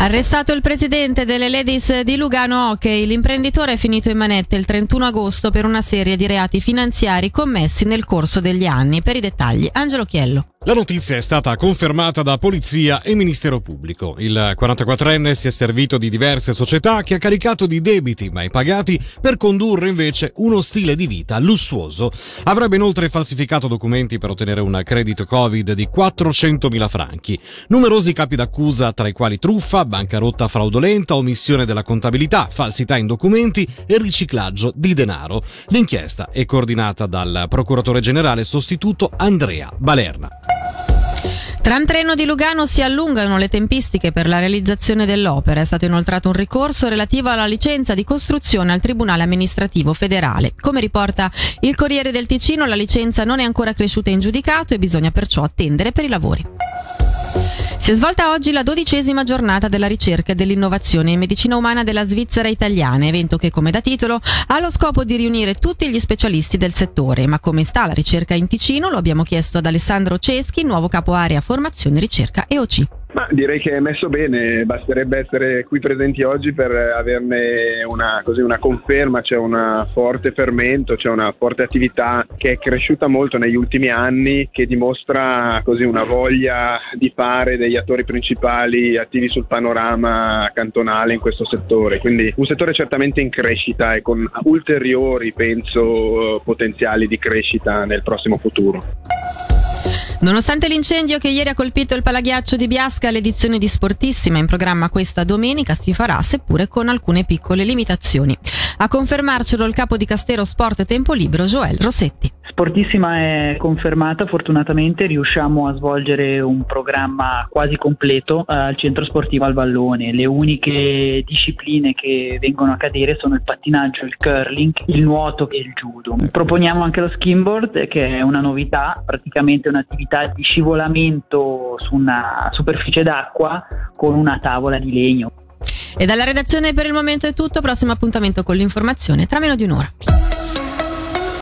Arrestato il presidente delle Ladies di Lugano Hockey, l'imprenditore è finito in manette il 31 agosto per una serie di reati finanziari commessi nel corso degli anni. Per i dettagli, Angelo Chiello. La notizia è stata confermata da polizia e ministero pubblico. Il 44enne si è servito di diverse società che ha caricato di debiti mai pagati per condurre invece uno stile di vita lussuoso. Avrebbe inoltre falsificato documenti per ottenere un credito Covid di 400.000 franchi. Numerosi capi d'accusa, tra i quali truffa, bancarotta fraudolenta, omissione della contabilità, falsità in documenti e riciclaggio di denaro. L'inchiesta è coordinata dal procuratore generale sostituto Andrea Balerna. Tram treno di Lugano si allungano le tempistiche per la realizzazione dell'opera. È stato inoltrato un ricorso relativo alla licenza di costruzione al Tribunale amministrativo federale. Come riporta il Corriere del Ticino, la licenza non è ancora cresciuta in giudicato e bisogna perciò attendere per i lavori. Si è svolta oggi la dodicesima giornata della ricerca e dell'innovazione in medicina umana della Svizzera italiana, evento che come da titolo ha lo scopo di riunire tutti gli specialisti del settore. Ma come sta la ricerca in Ticino? Lo abbiamo chiesto ad Alessandro Ceschi, nuovo capo area formazione, ricerca e OC. Ma direi che è messo bene, basterebbe essere qui presenti oggi per averne una, così, una conferma, c'è un forte fermento, c'è una forte attività che è cresciuta molto negli ultimi anni, che dimostra così, una voglia di fare degli attori principali attivi sul panorama cantonale in questo settore, quindi un settore certamente in crescita e con ulteriori, penso, potenziali di crescita nel prossimo futuro. Nonostante l'incendio che ieri ha colpito il palaghiaccio di Biasca, l'edizione di Sportissima in programma questa domenica si farà, seppure con alcune piccole limitazioni. A confermarcelo il capo di Castero Sport e Tempo Libero, Joel Rossetti. Sportissima è confermata, fortunatamente riusciamo a svolgere un programma quasi completo eh, al centro sportivo al Vallone. Le uniche discipline che vengono a cadere sono il pattinaggio, il curling, il nuoto e il judo. Proponiamo anche lo skimboard che è una novità, praticamente un'attività di scivolamento su una superficie d'acqua con una tavola di legno. E dalla redazione per il momento è tutto, prossimo appuntamento con l'informazione tra meno di un'ora.